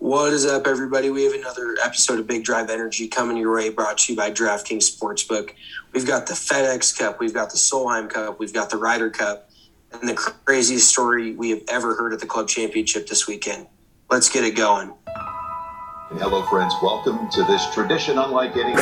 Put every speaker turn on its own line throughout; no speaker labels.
What is up, everybody? We have another episode of Big Drive Energy coming your way, brought to you by DraftKings Sportsbook. We've got the FedEx Cup, we've got the Solheim Cup, we've got the Ryder Cup, and the craziest story we have ever heard at the Club Championship this weekend. Let's get it going.
Hello, friends. Welcome to this tradition unlike any.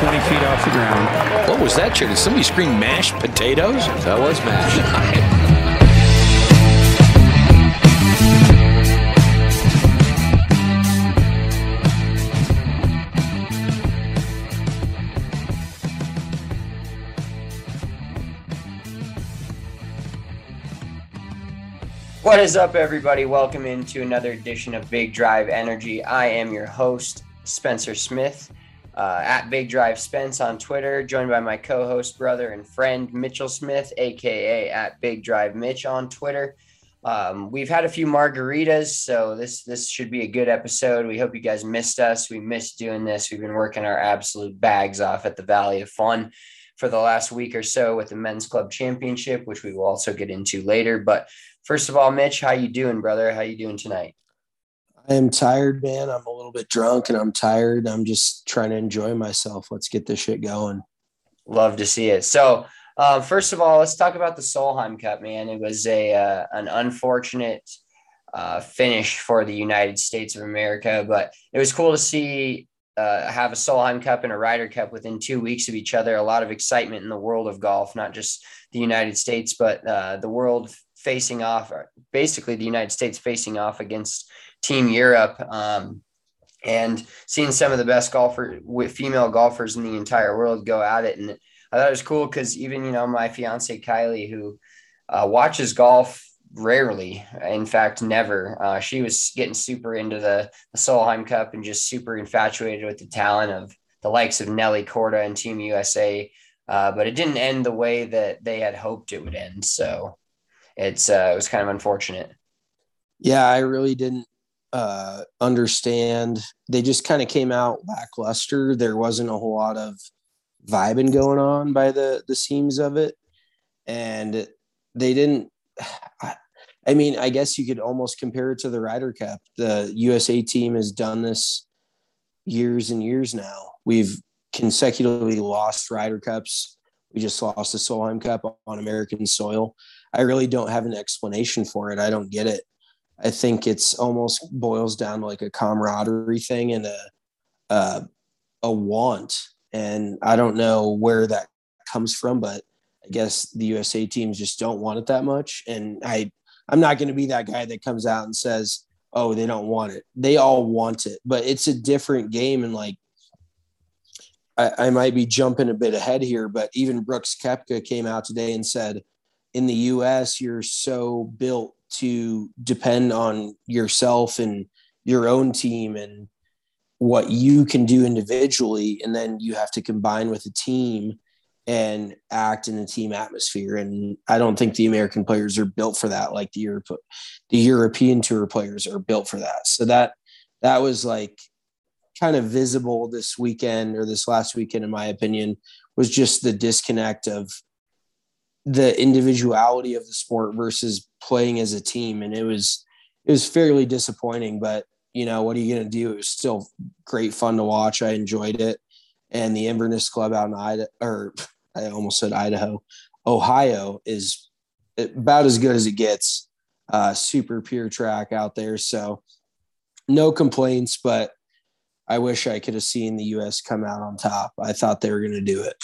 20 feet off the ground.
What was that, shit? Did somebody scream mashed potatoes? That was mashed.
What is up, everybody? Welcome into another edition of Big Drive Energy. I am your host, Spencer Smith, uh, at Big Drive Spence on Twitter, joined by my co host, brother, and friend, Mitchell Smith, aka at Big Drive Mitch on Twitter. Um, we've had a few margaritas, so this this should be a good episode. We hope you guys missed us. We missed doing this. We've been working our absolute bags off at the Valley of Fun for the last week or so with the men's club championship, which we will also get into later. But first of all, Mitch, how you doing, brother? How you doing tonight?
I am tired, man. I'm a little bit drunk and I'm tired. I'm just trying to enjoy myself. Let's get this shit going.
Love to see it. So, uh, first of all, let's talk about the Solheim Cup, man. It was a uh, an unfortunate uh, finish for the United States of America, but it was cool to see uh, have a Solheim Cup and a Ryder Cup within two weeks of each other. A lot of excitement in the world of golf, not just the United States, but uh, the world facing off, basically the United States facing off against Team Europe. Um, and seeing some of the best golfer with female golfers in the entire world go at it. And I thought it was cool because even, you know, my fiance Kylie, who uh, watches golf rarely, in fact, never, uh, she was getting super into the, the Solheim Cup and just super infatuated with the talent of the likes of Nelly Corda and Team USA. Uh, but it didn't end the way that they had hoped it would end. So it's, uh, it was kind of unfortunate.
Yeah, I really didn't uh, understand. They just kind of came out lackluster. There wasn't a whole lot of vibing going on by the the seams of it, and they didn't. I, I mean, I guess you could almost compare it to the Ryder Cup. The USA team has done this years and years now. We've consecutively lost Ryder Cups. We just lost the Solheim Cup on American soil. I really don't have an explanation for it. I don't get it. I think it's almost boils down to like a camaraderie thing and a uh, a want, and I don't know where that comes from, but I guess the USA teams just don't want it that much. And I I'm not going to be that guy that comes out and says, "Oh, they don't want it." They all want it, but it's a different game, and like I, I might be jumping a bit ahead here, but even Brooks Koepka came out today and said, in the US, you're so built to depend on yourself and your own team and what you can do individually. And then you have to combine with a team and act in a team atmosphere. And I don't think the American players are built for that, like the Europe, the European tour players are built for that. So that that was like kind of visible this weekend or this last weekend, in my opinion, was just the disconnect of the individuality of the sport versus playing as a team. And it was it was fairly disappointing, but you know, what are you going to do? It was still great fun to watch. I enjoyed it. And the Inverness Club out in Idaho, or I almost said Idaho, Ohio is about as good as it gets. Uh, super pure track out there. So no complaints, but I wish I could have seen the U.S. come out on top. I thought they were going to do it.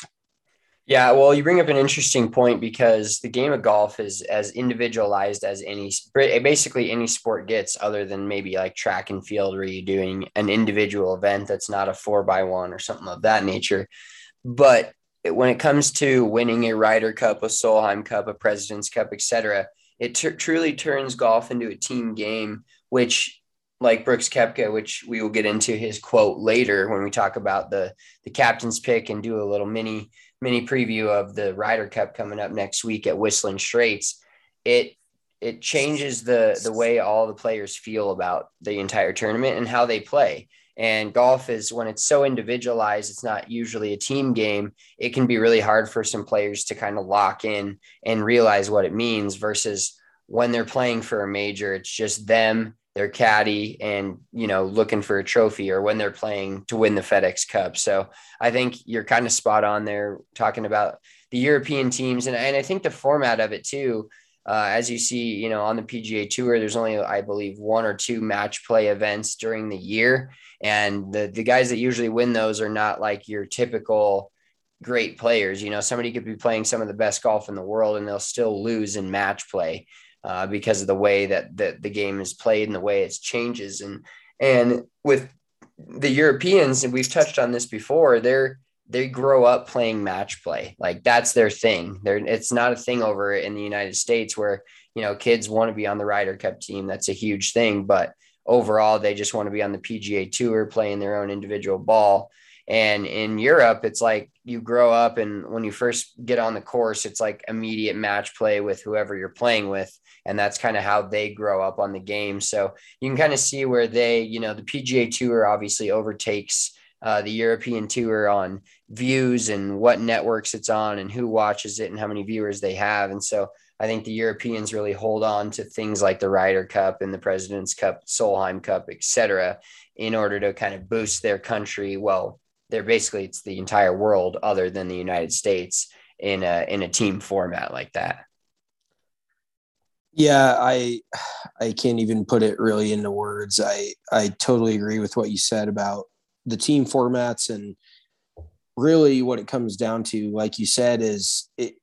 Yeah, well, you bring up an interesting point because the game of golf is as individualized as any, eh, basically any sport gets, other than maybe like track and field, where you're doing an individual event that's not a four by one or something of that nature. But when it comes to winning a Ryder Cup, a Solheim Cup, a President's Cup, etc., it t- truly turns golf into a team game, which like Brooks Koepka, which we will get into his quote later when we talk about the the captain's pick and do a little mini mini preview of the Ryder Cup coming up next week at Whistling Straits, it it changes the the way all the players feel about the entire tournament and how they play. And golf is when it's so individualized, it's not usually a team game. It can be really hard for some players to kind of lock in and realize what it means versus when they're playing for a major, it's just them their caddy and you know looking for a trophy or when they're playing to win the FedEx Cup. So I think you're kind of spot on there talking about the European teams and, and I think the format of it too. Uh, as you see, you know, on the PGA Tour, there's only, I believe, one or two match play events during the year, and the the guys that usually win those are not like your typical great players. You know, somebody could be playing some of the best golf in the world, and they'll still lose in match play uh, because of the way that the, the game is played and the way it changes. And and with the Europeans, and we've touched on this before, they're they grow up playing match play. Like that's their thing. They're, it's not a thing over in the United States where, you know, kids want to be on the Ryder Cup team. That's a huge thing. But overall, they just want to be on the PGA tour playing their own individual ball. And in Europe, it's like you grow up and when you first get on the course, it's like immediate match play with whoever you're playing with and that's kind of how they grow up on the game. So you can kind of see where they, you know, the PGA Tour obviously overtakes uh, the European Tour on views and what networks it's on and who watches it and how many viewers they have. And so I think the Europeans really hold on to things like the Ryder Cup and the President's Cup, Solheim Cup, etc., in order to kind of boost their country. Well, they're basically it's the entire world other than the United States in a in a team format like that.
Yeah, I I can't even put it really into words. I I totally agree with what you said about the team formats and really what it comes down to like you said is it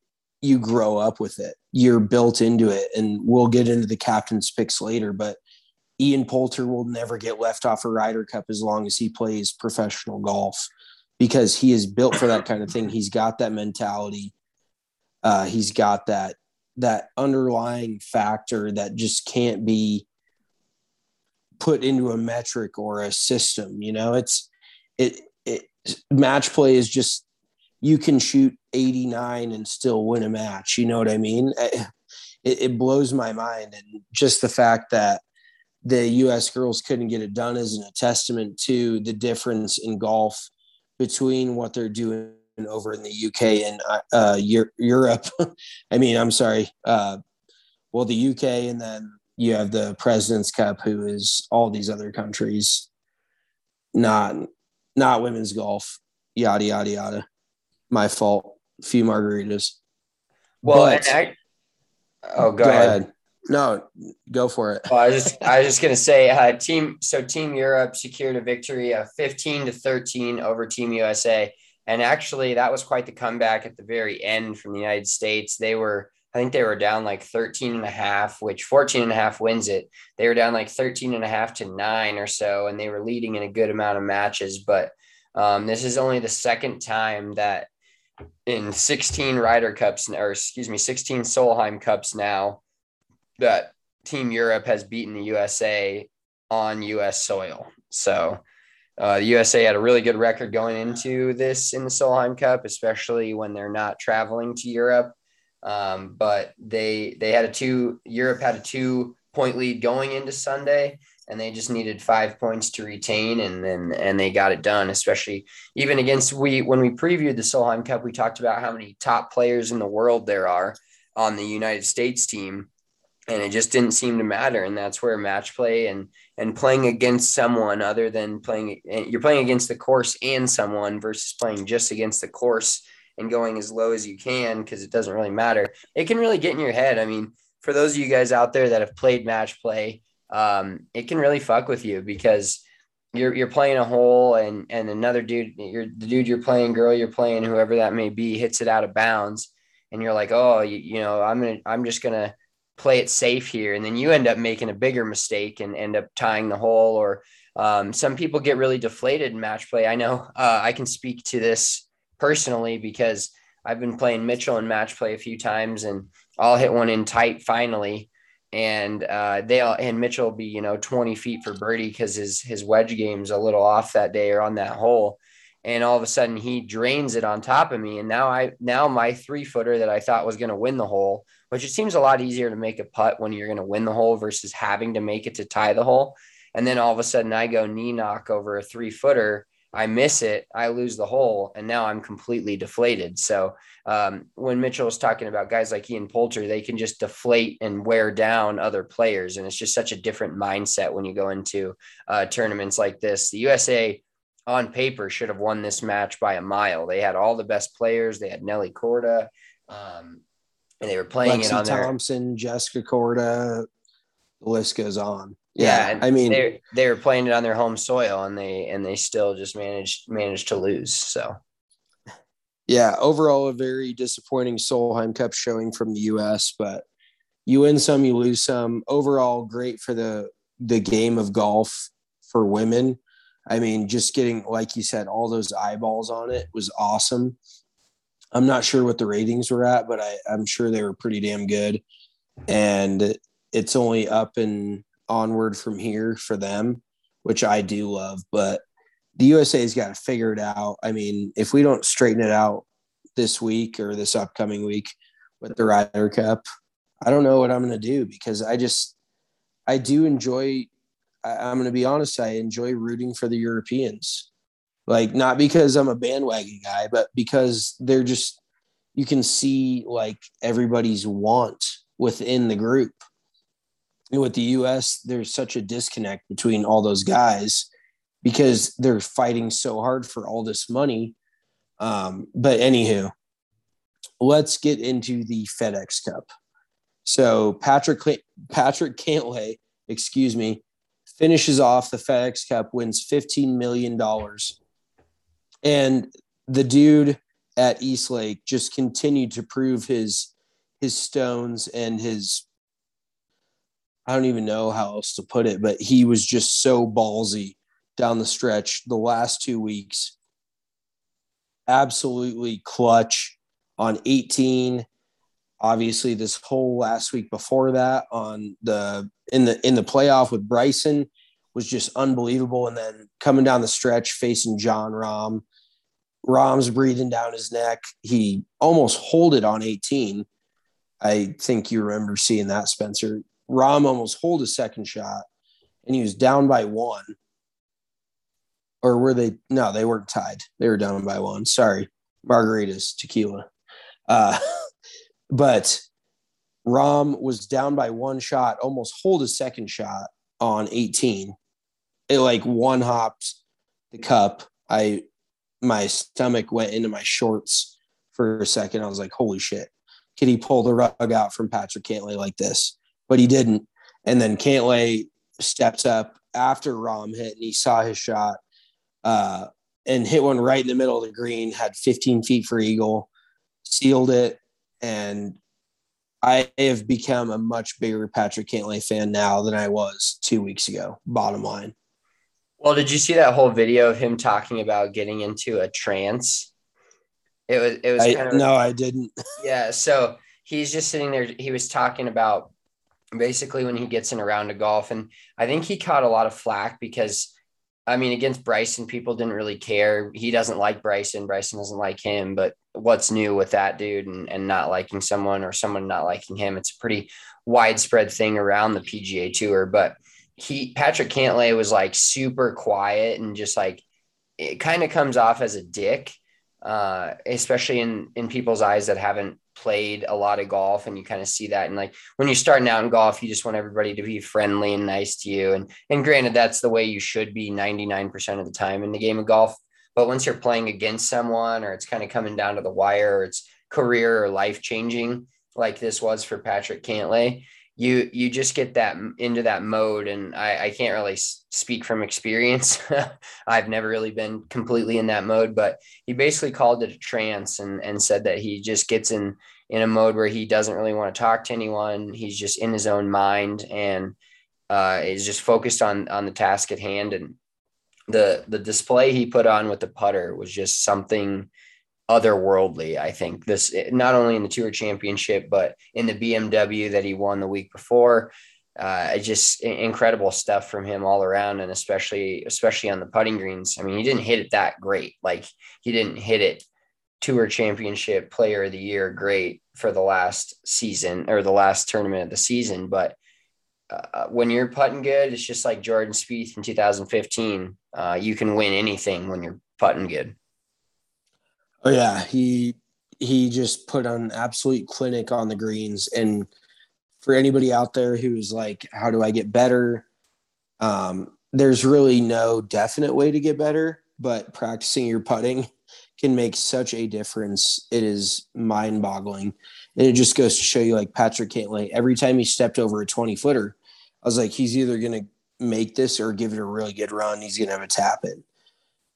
you grow up with it. You're built into it and we'll get into the captain's picks later, but Ian Poulter will never get left off a Ryder Cup as long as he plays professional golf because he is built for that kind of thing. He's got that mentality. Uh, he's got that that underlying factor that just can't be put into a metric or a system you know? It's it, it match play is just you can shoot 89 and still win a match you know what i mean? Eh, it, it blows my mind and just the fact that the us girls couldn't get it done is a testament to the difference in golf between what they're doing over in the UK and uh, Europe. I mean, I'm sorry. Uh, well, the UK, and then you have the President's Cup, who is all these other countries, not not women's golf. Yada yada yada. My fault. A few margaritas.
Well, but, I, oh, go, go ahead. ahead.
No, go for it.
well, I was just I was just gonna say, uh, team. So Team Europe secured a victory of 15 to 13 over Team USA and actually, that was quite the comeback at the very end from the United States. They were, I think they were down like 13 and a half, which 14 and a half wins it. They were down like 13 and a half to nine or so, and they were leading in a good amount of matches. But um, this is only the second time that in 16 Ryder Cups, or excuse me, 16 Solheim Cups now, that Team Europe has beaten the USA on US soil. So uh, the USA had a really good record going into this in the Solheim Cup, especially when they're not traveling to Europe. Um, but they they had a two Europe had a two point lead going into Sunday, and they just needed five points to retain, and then and they got it done. Especially even against we when we previewed the Solheim Cup, we talked about how many top players in the world there are on the United States team, and it just didn't seem to matter. And that's where match play and and playing against someone other than playing you're playing against the course and someone versus playing just against the course and going as low as you can because it doesn't really matter. It can really get in your head. I mean, for those of you guys out there that have played match play, um, it can really fuck with you because you're you're playing a hole and and another dude, you're the dude you're playing, girl you're playing, whoever that may be, hits it out of bounds, and you're like, oh, you, you know, I'm gonna I'm just gonna play it safe here, and then you end up making a bigger mistake and end up tying the hole or um, some people get really deflated in match play. I know uh, I can speak to this personally because I've been playing Mitchell in match play a few times and I'll hit one in tight finally and uh, they'll and Mitchell will be you know 20 feet for birdie because his his wedge game's a little off that day or on that hole, and all of a sudden he drains it on top of me, and now I now my three footer that I thought was going to win the hole, which it seems a lot easier to make a putt when you're going to win the hole versus having to make it to tie the hole, and then all of a sudden I go knee knock over a three footer I miss it, I lose the hole, and now I'm completely deflated. So um, when Mitchell was talking about guys like Ian Poulter, they can just deflate and wear down other players, and it's just such a different mindset when you go into uh, tournaments like this. The USA on paper should have won this match by a mile. They had all the best players. They had Nelly Corda, um, and they were playing
Lexi
it on their
Thompson, Jessica Corda. the list goes on.
yeah,
Yeah, I mean,
they they were playing it on their home soil, and they and they still just managed managed to lose. So
yeah, overall a very disappointing Solheim Cup showing from the U.S. But you win some, you lose some. Overall, great for the the game of golf for women. I mean, just getting like you said, all those eyeballs on it was awesome. I'm not sure what the ratings were at, but I, I'm sure they were pretty damn good. And it's only up and onward from here for them, which I do love. But the USA's got to figure it out. I mean, if we don't straighten it out this week or this upcoming week with the Ryder Cup, I don't know what I'm going to do because I just, I do enjoy, I, I'm going to be honest, I enjoy rooting for the Europeans. Like, not because I'm a bandwagon guy, but because they're just, you can see like everybody's want within the group. And with the US, there's such a disconnect between all those guys because they're fighting so hard for all this money. Um, but anywho, let's get into the FedEx Cup. So Patrick Patrick Cantlay, excuse me, finishes off the FedEx Cup, wins $15 million. And the dude at East Lake just continued to prove his his stones and his I don't even know how else to put it, but he was just so ballsy down the stretch the last two weeks. Absolutely clutch on 18. Obviously, this whole last week before that on the in the in the playoff with Bryson was just unbelievable. And then coming down the stretch facing Jon Rahm. Rahm's breathing down his neck. He almost hold it on 18. I think you remember seeing that, Spencer. Rahm almost hold a second shot and he was down by one. Or were they? No, they weren't tied. They were down by one. Sorry. Margaritas, tequila. Uh, but Rahm was down by one shot, almost hold a second shot on 18. It like one hopped the cup. I my stomach went into my shorts for a second. I was like, holy shit. Could he pull the rug out from Patrick Cantlay like this? But he didn't. And then Cantlay steps up after Rahm hit and he saw his shot uh, and hit one right in the middle of the green, had 15 feet for eagle, sealed it. And I have become a much bigger Patrick Cantlay fan now than I was two weeks ago, bottom line.
Well, did you see that whole video of him talking about getting into a trance? It was it was
I,
kind of
no, I didn't.
yeah. So he's just sitting there. He was talking about basically when he gets in a round of golf, and I think he caught a lot of flack because I mean, against Bryson, people didn't really care. He doesn't like Bryson. Bryson doesn't like him. But what's new with that dude and, and not liking someone or someone not liking him? It's a pretty widespread thing around the PGA Tour. But he, Patrick Cantlay, was like super quiet and just like it kind of comes off as a dick, uh, especially in in people's eyes that haven't played a lot of golf and you kind of see that and like when you're starting out in golf you just want everybody to be friendly and nice to you and and granted that's the way you should be 99% of the time in the game of golf but once you're playing against someone or it's kind of coming down to the wire or it's career or life changing like this was for Patrick Cantlay you you just get that into that mode and I, I can't really speak from experience. I've never really been completely in that mode but he basically called it a trance and and said that he just gets in in a mode where he doesn't really want to talk to anyone. He's just in his own mind and uh, is just focused on on the task at hand and the the display he put on with the putter was just something otherworldly. I think this not only in the Tour Championship, but in the BMW that he won the week before. Uh, just incredible stuff from him all around, and especially especially on the putting greens. I mean, he didn't hit it that great. Like he didn't hit it Tour Championship Player of the Year great for the last season or the last tournament of the season, but. Uh, when you're putting good, it's just like Jordan Spieth in 2015. Uh, you can win anything when you're putting good.
Oh yeah, he he just put on absolute clinic on the greens. And for anybody out there who's like, how do I get better? Um, there's really no definite way to get better, but practicing your putting can make such a difference. It is mind boggling. And it just goes to show you like Patrick Cantlay, every time he stepped over a 20 footer, I was like, he's either going to make this or give it a really good run. He's going to have a tap in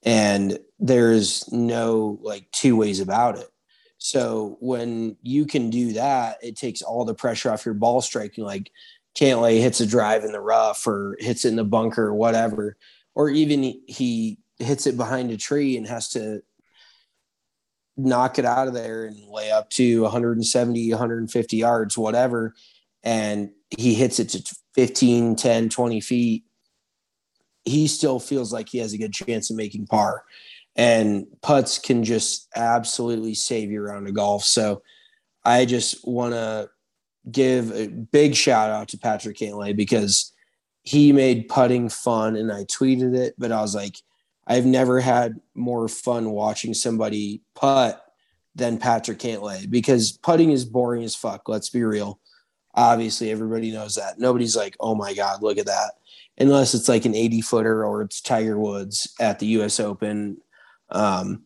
and there's no like two ways about it. So when you can do that, it takes all the pressure off your ball striking. Like Cantlay hits a drive in the rough or hits it in the bunker or whatever, or even he hits it behind a tree and has to knock it out of there and lay up to 170, 150 yards, whatever. And he hits it to 15, 10, 20 feet he still feels like he has a good chance of making par. And putts can just absolutely save you around a golf. So I just want to give a big shout out to Patrick Cantlay because he made putting fun and I tweeted it, but I was like, I've never had more fun watching somebody putt than Patrick Cantlay because putting is boring as fuck. Let's be real. Obviously, everybody knows that. Nobody's like, oh my God, look at that unless it's like an 80 footer or it's Tiger Woods at the US Open. Um,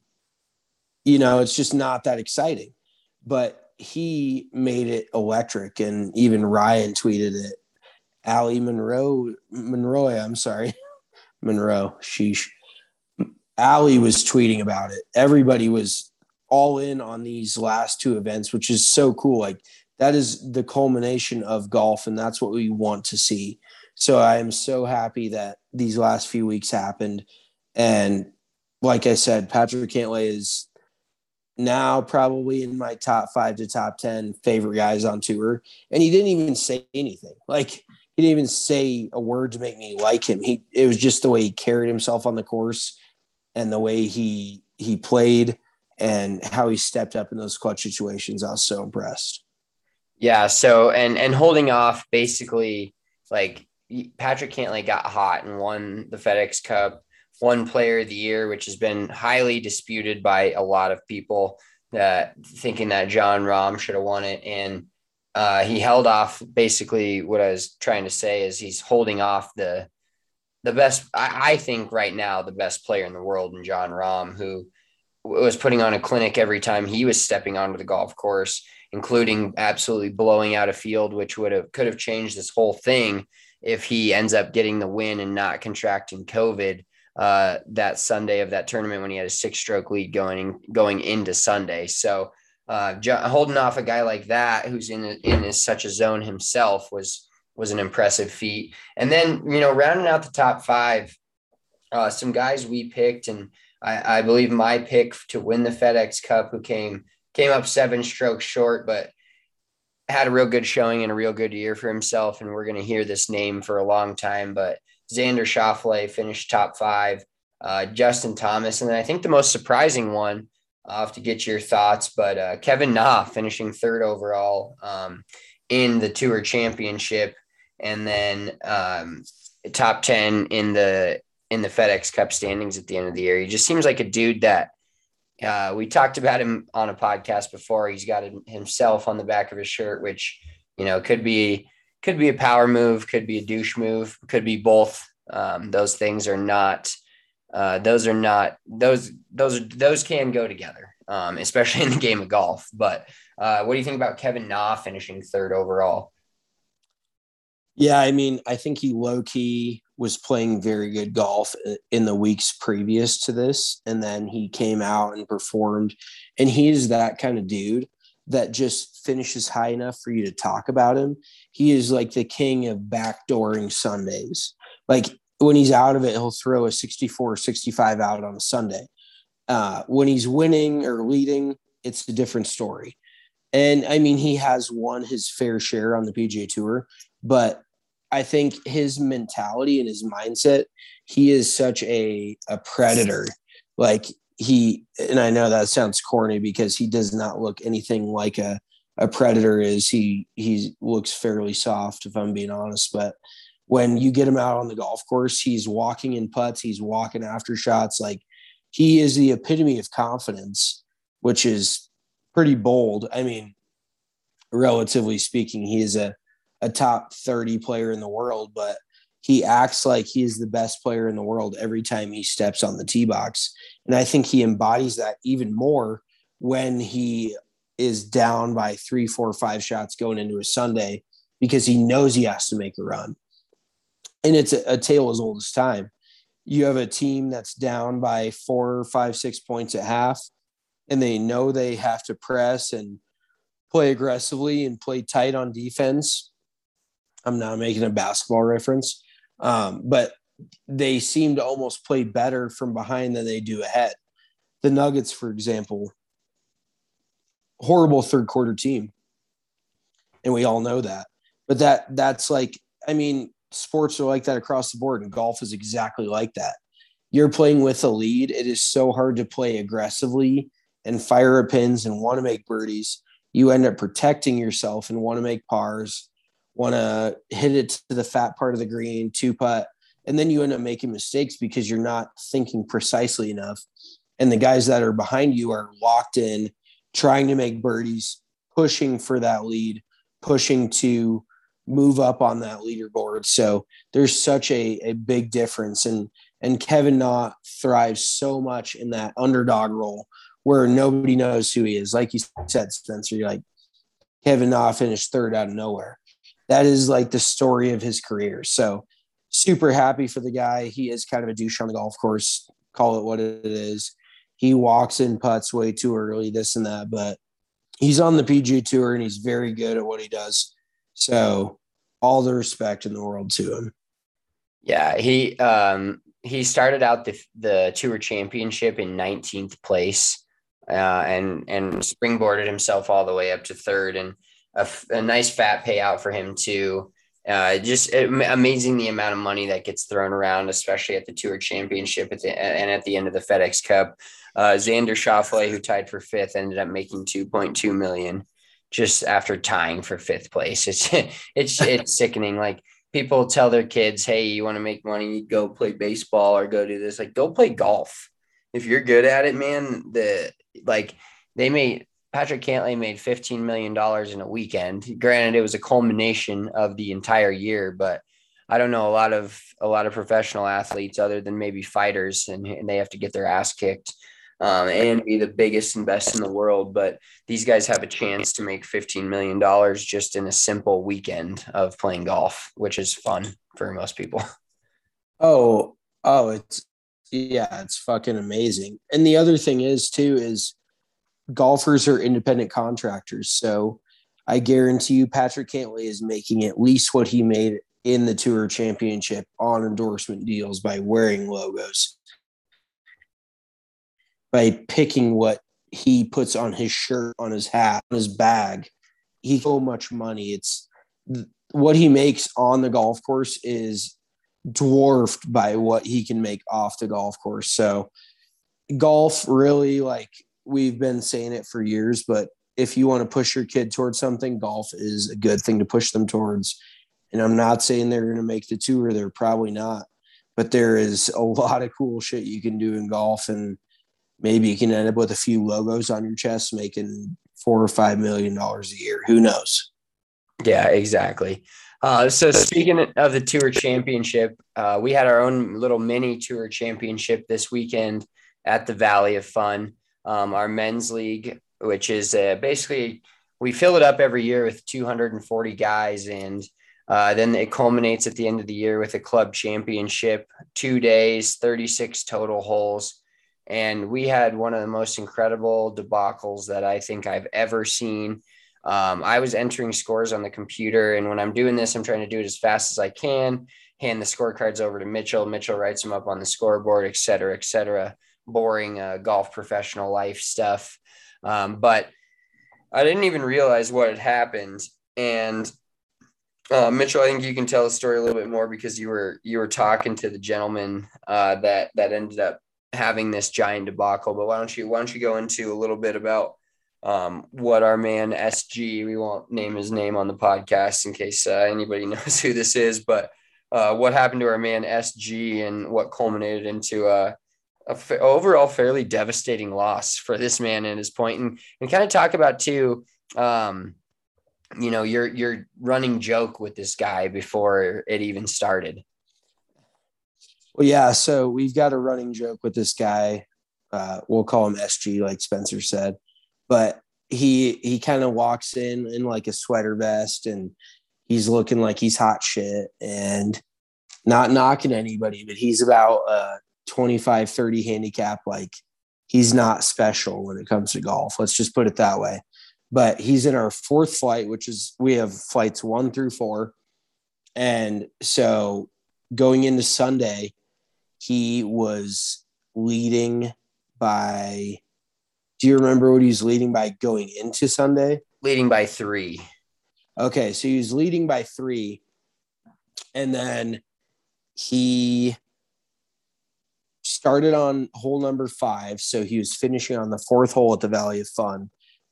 you know, it's just not that exciting. But he made it electric, and even Ryan tweeted it. Ali Monroe, Monroe, I'm sorry, Monroe, sheesh. Ali was tweeting about it. Everybody was all in on these last two events, which is so cool. Like that is the culmination of golf, and that's what we want to see. So I am so happy that these last few weeks happened. And like I said, Patrick Cantlay is now probably in my top five to top 10 favorite guys on tour. And he didn't even say anything. Like he didn't even say a word to make me like him. He, it was just the way he carried himself on the course and the way he, he played and how he stepped up in those clutch situations. I was so impressed.
Yeah. So, and, and holding off basically like Patrick Cantlay got hot and won the FedEx Cup, won Player of the Year, which has been highly disputed by a lot of people that thinking that Jon Rahm should have won it. And uh, he held off. Basically, what I was trying to say is he's holding off the the best. I, I think right now the best player in the world in Jon Rahm, who was putting on a clinic every time he was stepping onto the golf course, including absolutely blowing out a field, which would have could have changed this whole thing if he ends up getting the win and not contracting COVID uh, that Sunday of that tournament when he had a six stroke lead going going into Sunday. So uh, holding off a guy like that who's in in such a zone himself was was an impressive feat. And then you know rounding out the top five, uh, some guys we picked, and I, I believe my pick to win the FedEx Cup, who came came up seven strokes short, but had a real good showing and a real good year for himself. And we're going to hear this name for a long time, but Xander Schauffele finished top five, uh, Justin Thomas, and then I think the most surprising one. I'll have to get your thoughts, but uh, Kevin Na finishing third overall um, in the Tour Championship, and then um, top ten in the in the FedEx Cup standings at the end of the year. He just seems like a dude that uh, we talked about him on a podcast before. He's got himself on the back of his shirt, which you know could be could be a power move, could be a douche move, could be both. Um, those things are not. Uh, those are not those those those can go together, um, especially in the game of golf. But uh, what do you think about Kevin Na finishing third overall?
Yeah, I mean, I think he low key was playing very good golf in the weeks previous to this. And then he came out and performed. And he is that kind of dude that just finishes high enough for you to talk about him. He is like the king of backdooring Sundays. Like when he's out of it, he'll throw a 64 or 65 out on a Sunday. Uh, when he's winning or leading, it's a different story. And I mean, he has won his fair share on the PGA Tour, but I think his mentality and his mindset, he is such a a predator. Like he and I know that sounds corny because he does not look anything like a a predator is. He he looks fairly soft if I'm being honest, but when you get him out on the golf course, he's walking in putts, he's walking after shots like he is the epitome of confidence, which is pretty bold. I mean, relatively speaking, he is a a top 30 player in the world, but he acts like he is the best player in the world every time he steps on the tee box. And I think he embodies that even more when he is down by three, four, five shots going into a Sunday because he knows he has to make a run. And it's a, a tale as old as time. You have a team that's down by four, five, six points at half, and they know they have to press and play aggressively and play tight on defense I'm not making a basketball reference, um, but they seem to almost play better from behind than they do ahead. The Nuggets, for example, horrible third quarter team, and we all know that. But that that's like, I mean, sports are like that across the board, and golf is exactly like that. You're playing with a lead. It is so hard to play aggressively and fire pins and want to make birdies. You end up protecting yourself and want to make pars want to hit it to the fat part of the green, two putt, and then you end up making mistakes because you're not thinking precisely enough. And the guys that are behind you are locked in, trying to make birdies, pushing for that lead, pushing to move up on that leaderboard. So there's such a, a big difference. And and Kevin Na thrives so much in that underdog role where nobody knows who he is. Like you said, Spencer, you're like Kevin Na finished third out of nowhere that is like the story of his career. So super happy for the guy. He is kind of a douche on the golf course. Call it what it is. He walks in putts way too early, this and that, but he's on the PGA tour and he's very good at what he does. So all the respect in the world to him.
Yeah, he um he started out the the tour championship in 19th place uh, and and springboarded himself all the way up to third and a, a nice fat payout for him too. Uh, just amazing the amount of money that gets thrown around, especially at the Tour Championship at the, and at the end of the FedEx Cup. Uh, Xander Schauffele, who tied for fifth, ended up making 2.2 million just after tying for fifth place. It's it's it's sickening. Like people tell their kids, "Hey, you want to make money? Go play baseball or go do this." Like go play golf. If you're good at it, man, the like they may Patrick Cantlay made $15 million in a weekend. Granted, it was a culmination of the entire year, but I don't know a lot of a lot of professional athletes other than maybe fighters, and, and they have to get their ass kicked um, and be the biggest and best in the world. But these guys have a chance to make $15 million just in a simple weekend of playing golf, which is fun for most people.
Oh, oh, it's yeah, it's fucking amazing. And the other thing is too is golfers are independent contractors. So I guarantee you Patrick Cantlay is making at least what he made in the tour championship on endorsement deals by wearing logos, by picking what he puts on his shirt, on his hat, on his bag. He so much money. It's what he makes on the golf course is dwarfed by what he can make off the golf course. So golf really like we've been saying it for years, but if you want to push your kid towards something, golf is a good thing to push them towards. And I'm not saying they're going to make the tour, they're probably not, but there is a lot of cool shit you can do in golf. And maybe you can end up with a few logos on your chest making four or five million dollars a year. Who knows?
Yeah, exactly. Uh, so speaking of the tour championship, uh, we had our own little mini tour championship this weekend at the Valley of Fun. Um, our men's league, which is uh, basically we fill it up every year with 240 guys, and uh, then it culminates at the end of the year with a club championship, two days, 36 total holes. And we had one of the most incredible debacles that I think I've ever seen. Um, I was entering scores on the computer, and when I'm doing this, I'm trying to do it as fast as I can. Hand the scorecards over to Mitchell. Mitchell writes them up on the scoreboard, et cetera, et cetera. Boring uh, golf professional life stuff. Um, but I didn't even realize what had happened. And uh, Mitchell, I think you can tell the story a little bit more because you were you were talking to the gentleman uh, that that ended up having this giant debacle. But why don't you why don't you go into a little bit about um, what our man SG, we won't name his name on the podcast in case uh, anybody knows who this is, but uh, what happened to our man SG and what culminated into a, fa- overall fairly devastating loss for this man and his point and, and kind of talk about too, um, you know, your, your running joke with this guy before it even started.
Well, yeah. So we've got a running joke with this guy. Uh, we'll call him SG, like Spencer said but he he kind of walks in in like a sweater vest and he's looking like he's hot shit and not knocking anybody but he's about a 25 30 handicap like he's not special when it comes to golf let's just put it that way but he's in our fourth flight which is we have flights one through four and so going into sunday he was leading by do you remember what he was leading by going into Sunday?
Leading by three.
Okay, so he was leading by three, and then he started on hole number five. So he was finishing on the fourth hole at the Valley of Fun.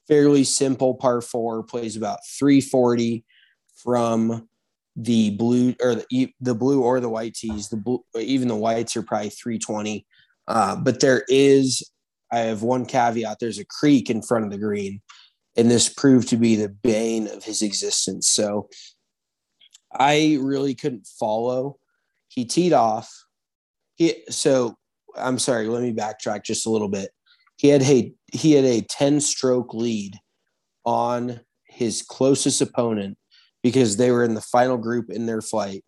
Fairly simple par four, plays about 340 from the blue or the, the blue or the white tees. The blue, even the whites are probably 320. Uh, but there is I have one caveat. There's a creek in front of the green, and this proved to be the bane of his existence. So I really couldn't follow. He teed off. He so I'm sorry. Let me backtrack just a little bit. He had a he had a 10 stroke lead on his closest opponent because they were in the final group in their flight.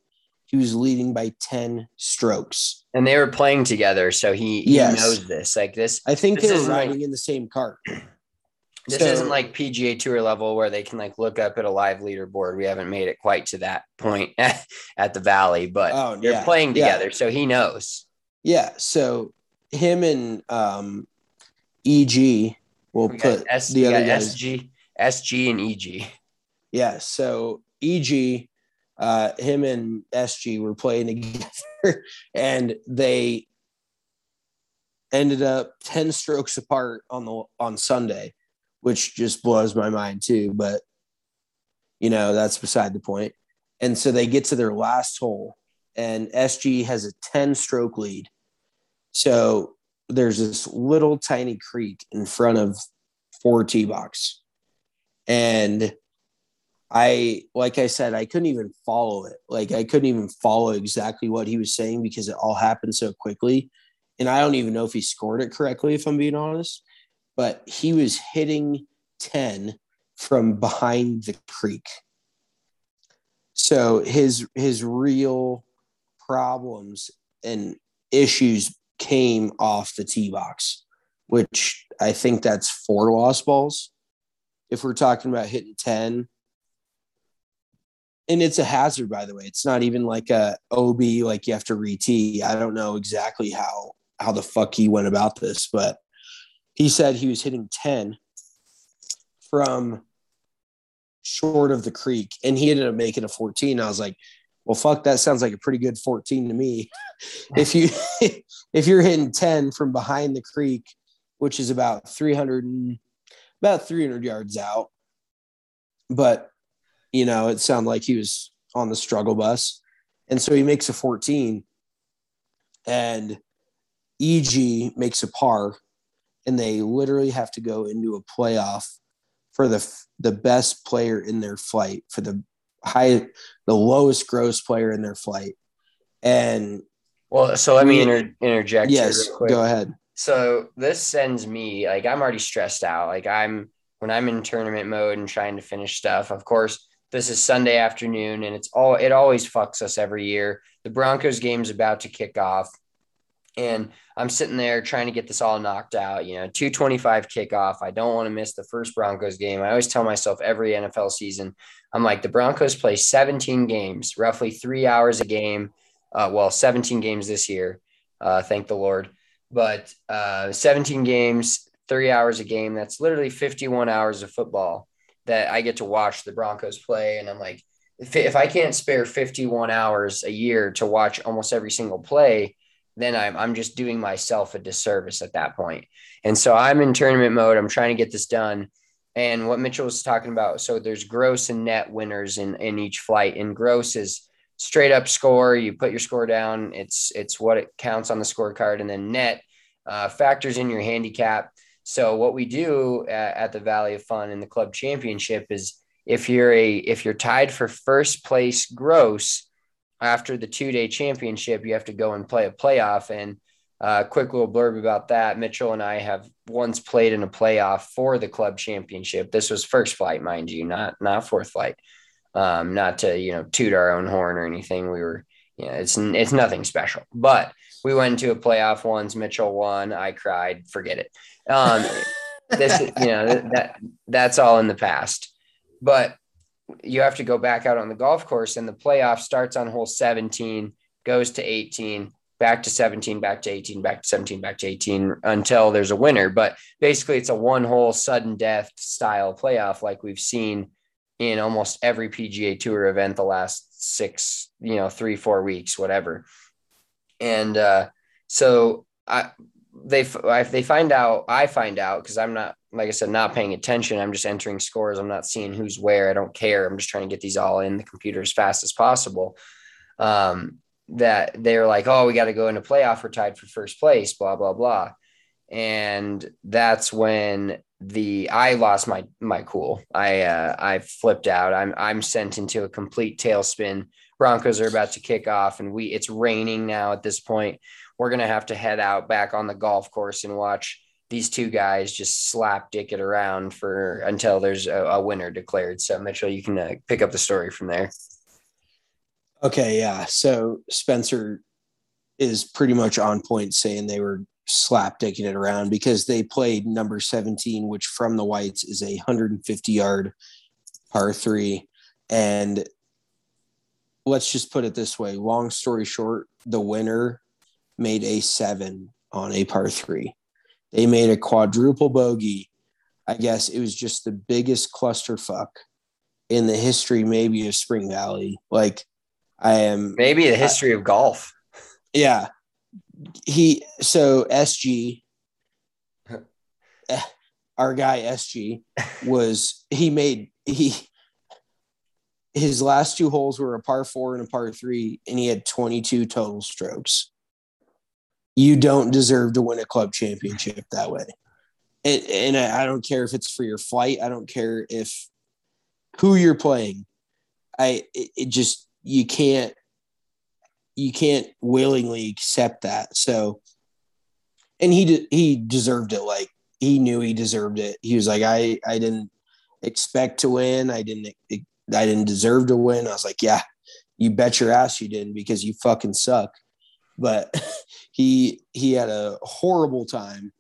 He was leading by 10 strokes.
And they were playing together. So he, he yes. knows this. Like this.
I think
this
they were riding like, in the same cart.
This so, isn't like PGA Tour level where they can like look up at a live leaderboard. We haven't made it quite to that point at, at the Valley, but oh, they're yeah, playing together. Yeah. So he knows.
Yeah. So him and um, EG will we put
S- the other guys. SG, SG and EG.
Yeah. So EG uh, him and SG were playing together, and they ended up ten strokes apart on the on Sunday, which just blows my mind too. But you know that's beside the point. And so they get to their last hole, and SG has a ten stroke lead. So there's this little tiny creek in front of four tee box, and I, like I said, I couldn't even follow it. Like I couldn't even follow exactly what he was saying because it all happened so quickly. And I don't even know if he scored it correctly, if I'm being honest. But he was hitting 10 from behind the creek. So his his real problems and issues came off the tee box, which I think that's four lost balls. If we're talking about hitting 10 and it's a hazard by the way. It's not even like a ob like you have to re-tee. I don't know exactly how how the fuck he went about this but he said he was hitting 10 from short of the creek and he ended up making a 14 i was like Well, fuck, that sounds like a pretty good 14 to me. if you if you're hitting 10 from behind the creek, which is about 300 and about 300 yards out, but you know, it sounded like he was on the struggle bus. And so he makes a 14 and EG makes a par and they literally have to go into a playoff for the the best player in their flight for the high the lowest gross player in their flight. And
well so let me inter- interject
yes go ahead.
So this sends me like i'm already stressed out. Like i'm when i'm in tournament mode and trying to finish stuff of course this is sunday afternoon and it's all it always fucks us every year. The broncos game's about to kick off and I'm sitting there trying to get this all knocked out. You know, 225 kickoff. I don't want to miss the first Broncos game. I always tell myself every NFL season, I'm like, the Broncos play 17 games, roughly three hours a game. Uh, well, 17 games this year. Uh, thank the Lord. But uh, 17 games, three hours a game. That's literally 51 hours of football that I get to watch the Broncos play. And I'm like, if, if I can't spare 51 hours a year to watch almost every single play, then I'm, I'm just doing myself a disservice at that point. And so I'm in tournament mode. I'm trying to get this done. And what Mitchell was talking about, so there's gross and net winners in, in each flight. And gross is straight up score. You put your score down. It's it's what it counts on the scorecard. And then net uh, factors in your handicap. So what we do at, at the Valley of Fun in the club championship is if you're a if you're tied for first place gross, after the two day championship, you have to go and play a playoff. And a uh, quick little blurb about that Mitchell and I have once played in a playoff for the club championship. This was first flight, mind you, not not fourth flight. Um, not to you know toot our own horn or anything. We were, you know, it's it's nothing special. But we went into a playoff once. Mitchell won. I cried. Forget it. Um, this, you know, that that's all in the past. But you have to go back out on the golf course and the playoff starts on hole 17 goes to 18 back to 17 back to 18 back to 17 back to 18 until there's a winner. But basically it's a one hole sudden death style playoff like we've seen in almost every pga tour event the last six you know three four weeks whatever. And uh, so i they they find out i find out because i'm not like I said, not paying attention. I'm just entering scores. I'm not seeing who's where. I don't care. I'm just trying to get these all in the computer as fast as possible. Um, that they're like, oh, we got to go into playoff. We're tied for first place, blah, blah, blah. And that's when the I lost my my cool. I uh, I flipped out. I'm I'm sent into a complete tailspin. Broncos are about to kick off, and we it's raining now at this point. We're gonna have to head out back on the golf course and watch these two guys just slap dick it around for until there's a, a winner declared. So Mitchell, you can uh, pick up the story from there.
Okay, yeah. So Spencer is pretty much on point saying they were slap dicking it around because they played number 17, which from the whites is a 150 yard par three. And let's just put it this way long story short, the winner made a seven on a par three. They made a quadruple bogey. I guess it was just the biggest clusterfuck in the history, maybe of Spring Valley. Like, I am
maybe the history I, of golf.
Yeah. He, so SG, our guy SG was, he made, he, his last two holes were a par four and a par three, and he had 22 total strokes you don't deserve to win a club championship that way. And, and I don't care if it's for your flight. I don't care if who you're playing. I it, it just you can't you can't willingly accept that. So, and he de- he deserved it. Like he knew he deserved it. He was like, I I didn't expect to win. I didn't I didn't deserve to win. I was like, yeah, you bet your ass you didn't because you fucking suck but he he had a horrible time.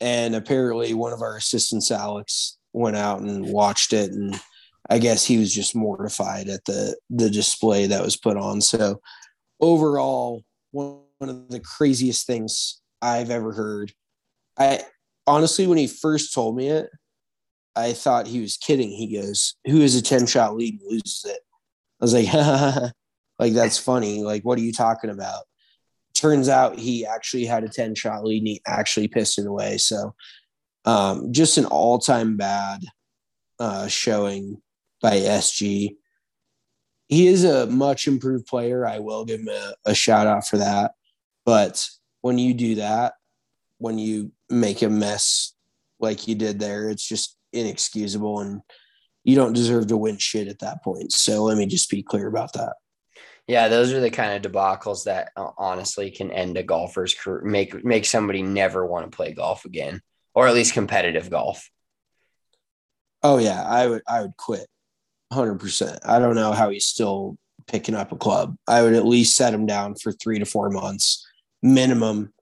And apparently one of our assistants alex went out and watched it. And i guess he was just mortified at the the display that was put on. So overall one of the craziest things i've ever heard. I honestly when he first told me it i thought he was kidding. He goes who is a 10 shot lead loses it? I was like, like that's funny. Like, what are you talking about? Turns out he actually had a 10 shot lead and he actually pissed it away. So um, just an all time bad uh, showing by SG. He is a much improved player. I will give him a, a shout out for that. But when you do that, when you make a mess like you did there, it's just inexcusable and you don't deserve to win shit at that point. So let me just be clear about that.
Yeah, those are the kind of debacles that uh, honestly can end a golfer's career, make make somebody never want to play golf again, or at least competitive golf.
Oh yeah, I would I would quit, hundred percent. I don't know how he's still picking up a club. I would at least set him down for three to four months minimum,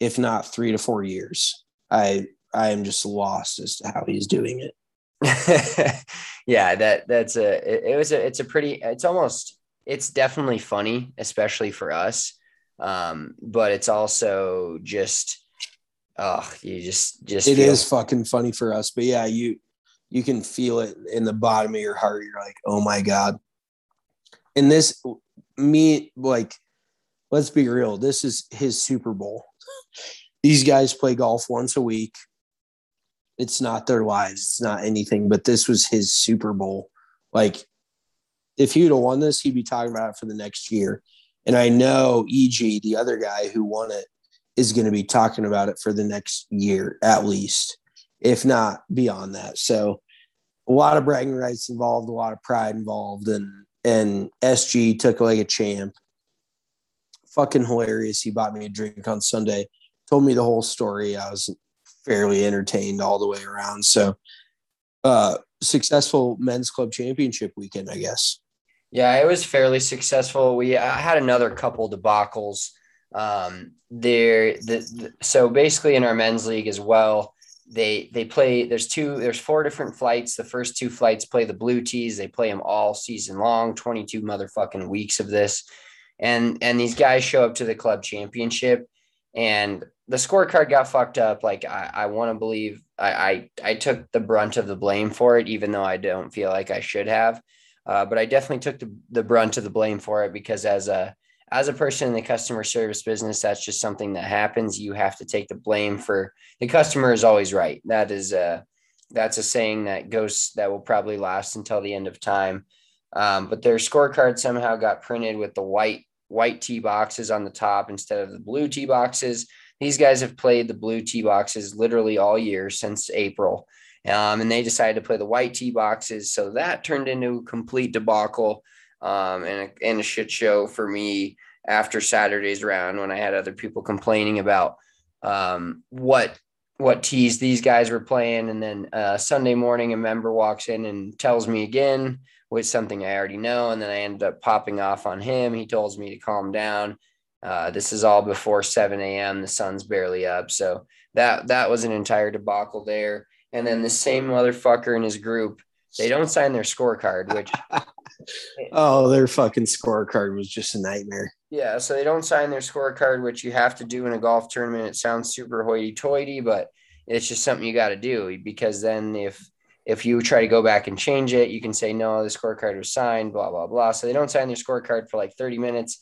if not three to four years. I I am just lost as to how he's doing it.
yeah, that that's a it, it was a it's a pretty it's almost it's definitely funny, especially for us. Um, but it's also just oh, you just just
It feel- is fucking funny for us. But yeah, you you can feel it in the bottom of your heart. You're like, oh my God. And this me like let's be real, this is his Super Bowl. These guys play golf once a week. It's not their lives, it's not anything, but this was his Super Bowl. Like, if he would have won this, he'd be talking about it for the next year. And I know EG, the other guy who won it, is going to be talking about it for the next year at least, if not beyond that. So, a lot of bragging rights involved, a lot of pride involved, and and SG took like a champ fucking hilarious. He bought me a drink on Sunday, told me the whole story. I was fairly entertained all the way around. So, uh, successful men's club championship weekend, I guess.
Yeah, it was fairly successful. We I had another couple debacles. Um, there, the, the, so basically in our men's league as well, they they play. There's two. There's four different flights. The first two flights play the blue tees. They play them all season long. Twenty two motherfucking weeks of this and and these guys show up to the club championship and the scorecard got fucked up like i, I want to believe I, I, I took the brunt of the blame for it even though i don't feel like i should have uh, but i definitely took the, the brunt of the blame for it because as a as a person in the customer service business that's just something that happens you have to take the blame for the customer is always right that is a that's a saying that goes that will probably last until the end of time um, but their scorecard somehow got printed with the white white tee boxes on the top instead of the blue tee boxes. These guys have played the blue tee boxes literally all year since April. Um, and they decided to play the white tee boxes. So that turned into a complete debacle um, and, a, and a shit show for me after Saturday's round when I had other people complaining about um, what what tees these guys were playing. And then uh, Sunday morning, a member walks in and tells me again with something I already know. And then I ended up popping off on him. He tells me to calm down. Uh, this is all before 7 a.m. The sun's barely up. So that that was an entire debacle there. And then the same motherfucker in his group, they don't sign their scorecard, which
oh, their fucking scorecard was just a nightmare.
Yeah, so they don't sign their scorecard, which you have to do in a golf tournament. It sounds super hoity-toity, but it's just something you got to do because then if if you try to go back and change it, you can say, no, the scorecard was signed, blah, blah, blah. So they don't sign their scorecard for like 30 minutes.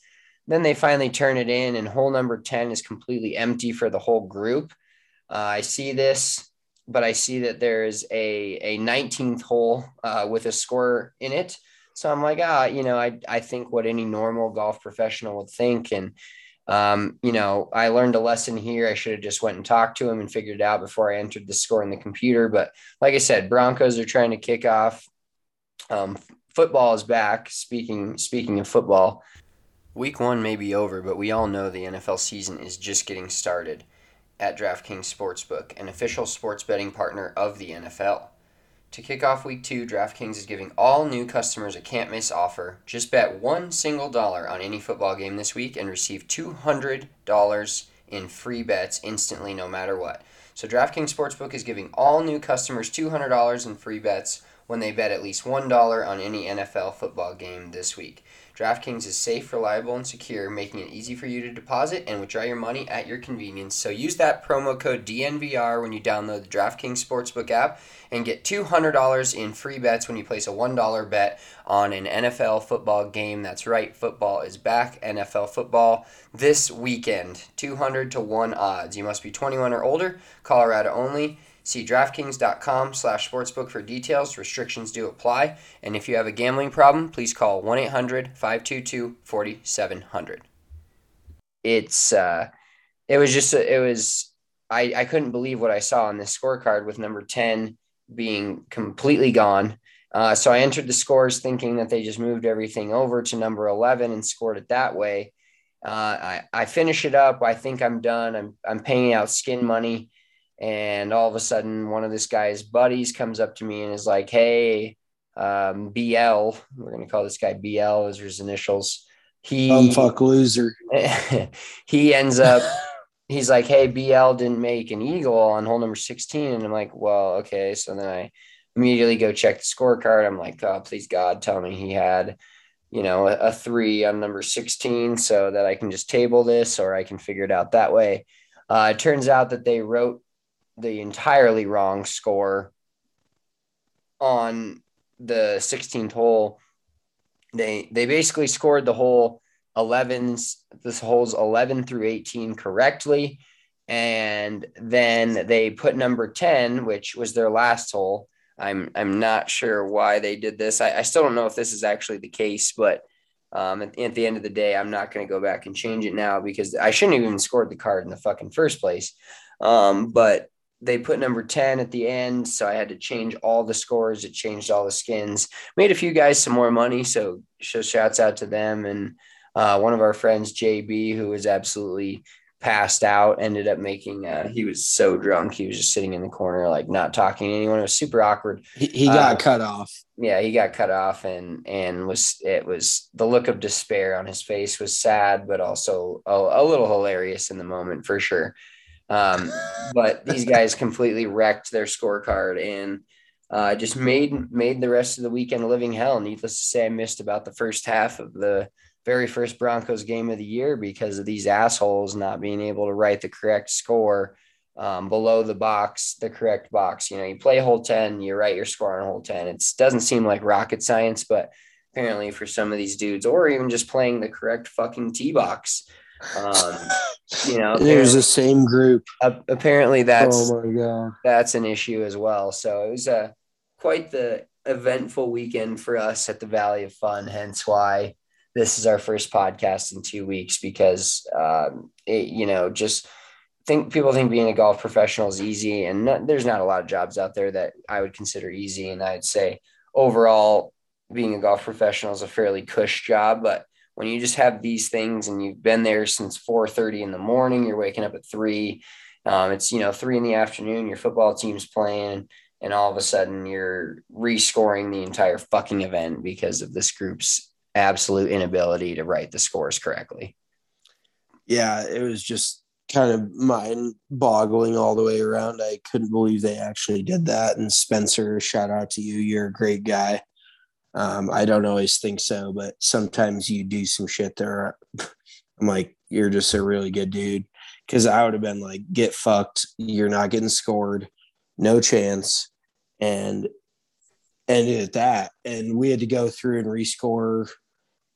Then they finally turn it in, and hole number 10 is completely empty for the whole group. Uh, I see this, but I see that there is a, a 19th hole uh, with a score in it. So I'm like, ah, you know, I, I think what any normal golf professional would think. And um, you know, I learned a lesson here. I should have just went and talked to him and figured it out before I entered the score in the computer. But like I said, Broncos are trying to kick off. Um, football is back. Speaking speaking of football, week one may be over, but we all know the NFL season is just getting started. At DraftKings Sportsbook, an official sports betting partner of the NFL. To kick off week two, DraftKings is giving all new customers a can't miss offer. Just bet one single dollar on any football game this week and receive $200 in free bets instantly, no matter what. So, DraftKings Sportsbook is giving all new customers $200 in free bets when they bet at least $1 on any NFL football game this week. DraftKings is safe, reliable, and secure, making it easy for you to deposit and withdraw your money at your convenience. So use that promo code DNVR when you download the DraftKings Sportsbook app and get $200 in free bets when you place a $1 bet on an NFL football game. That's right, football is back. NFL football this weekend. 200 to 1 odds. You must be 21 or older, Colorado only. See DraftKings.com slash sportsbook for details. Restrictions do apply. And if you have a gambling problem, please call 1 800 522 4700. It's, uh, it was just, it was, I, I couldn't believe what I saw on this scorecard with number 10 being completely gone. Uh, so I entered the scores thinking that they just moved everything over to number 11 and scored it that way. Uh, I, I finish it up. I think I'm done. I'm, I'm paying out skin money and all of a sudden one of this guy's buddies comes up to me and is like hey um, bl we're going to call this guy bl as his initials. He
um, fuck loser.
he ends up he's like hey bl didn't make an eagle on hole number 16 and i'm like well okay. So then i immediately go check the scorecard. I'm like oh please god tell me he had you know a, a three on number 16 so that i can just table this or i can figure it out that way. Uh, it turns out that they wrote the entirely wrong score on the 16th hole. They they basically scored the whole 11s this holes 11 through 18 correctly. And then they put number 10 which was their last hole. I'm i'm not sure why they did this. I, I still don't know if this is actually the case but um, at, at the end of the day i'm not going to go back and change it now because i shouldn't have even scored the card in the fucking first place. Um, but they put number 10 at the end so i had to change all the scores it changed all the skins. Made a few guys some more money so so shouts out to them and uh, one of our friends jb who was absolutely passed out ended up making uh, he was so drunk he was just sitting in the corner like not talking to anyone. It was super awkward.
He, he got uh, cut off.
yeah he got cut off and and was it was the look of despair on his face was sad but also a, a little hilarious in the moment for sure um, but these guys completely wrecked their scorecard and uh, just made made the rest of the weekend a living hell. Needless to say, I missed about the first half of the very first Broncos game of the year because of these assholes not being able to write the correct score um, below the box, the correct box. You know, you play hole 10, you write your score on hole 10. It doesn't seem like rocket science, but apparently for some of these dudes, or even just playing the correct fucking tee box, um, you know,
it was the same group.
Uh, apparently, that's
oh my god,
that's an issue as well. So it was a uh, quite the eventful weekend for us at the Valley of Fun. Hence why this is our first podcast in two weeks because um, it, you know just think people think being a golf professional is easy and not, there's not a lot of jobs out there that I would consider easy and I'd say overall being a golf professional is a fairly cush job but when you just have these things and you've been there since 4.30 in the morning you're waking up at 3 um, it's you know 3 in the afternoon your football team's playing and all of a sudden you're rescoring the entire fucking event because of this group's absolute inability to write the scores correctly.
Yeah it was just kind of mind boggling all the way around. I couldn't believe they actually did that. And spencer shout out to you. You're a great guy um, I don't always think so, but sometimes you do some shit there. I'm like, you're just a really good dude. Cause I would have been like, get fucked. You're not getting scored. No chance. And ended at that. And we had to go through and rescore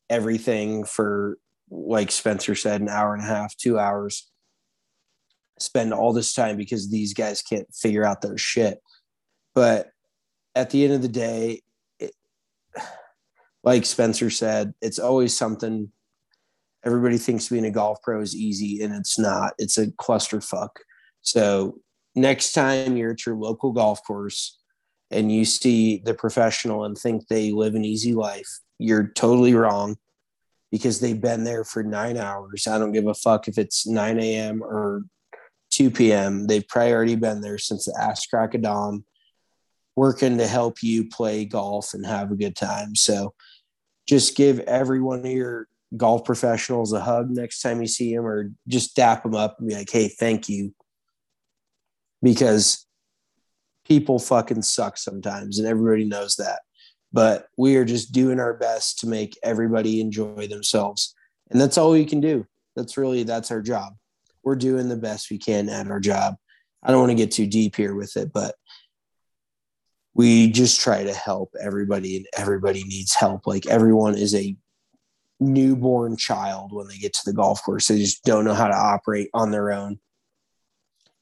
everything for, like Spencer said, an hour and a half, two hours. Spend all this time because these guys can't figure out their shit. But at the end of the day, like Spencer said, it's always something. Everybody thinks being a golf pro is easy, and it's not. It's a clusterfuck. So next time you're at your local golf course and you see the professional and think they live an easy life, you're totally wrong because they've been there for nine hours. I don't give a fuck if it's 9 a.m. or 2 p.m. They've probably already been there since the ass crack of dawn working to help you play golf and have a good time. So just give every one of your golf professionals a hug next time you see them or just dap them up and be like, hey, thank you. Because people fucking suck sometimes and everybody knows that. but we are just doing our best to make everybody enjoy themselves. And that's all we can do. That's really that's our job. We're doing the best we can at our job. I don't want to get too deep here with it, but we just try to help everybody and everybody needs help. Like everyone is a newborn child when they get to the golf course. They just don't know how to operate on their own,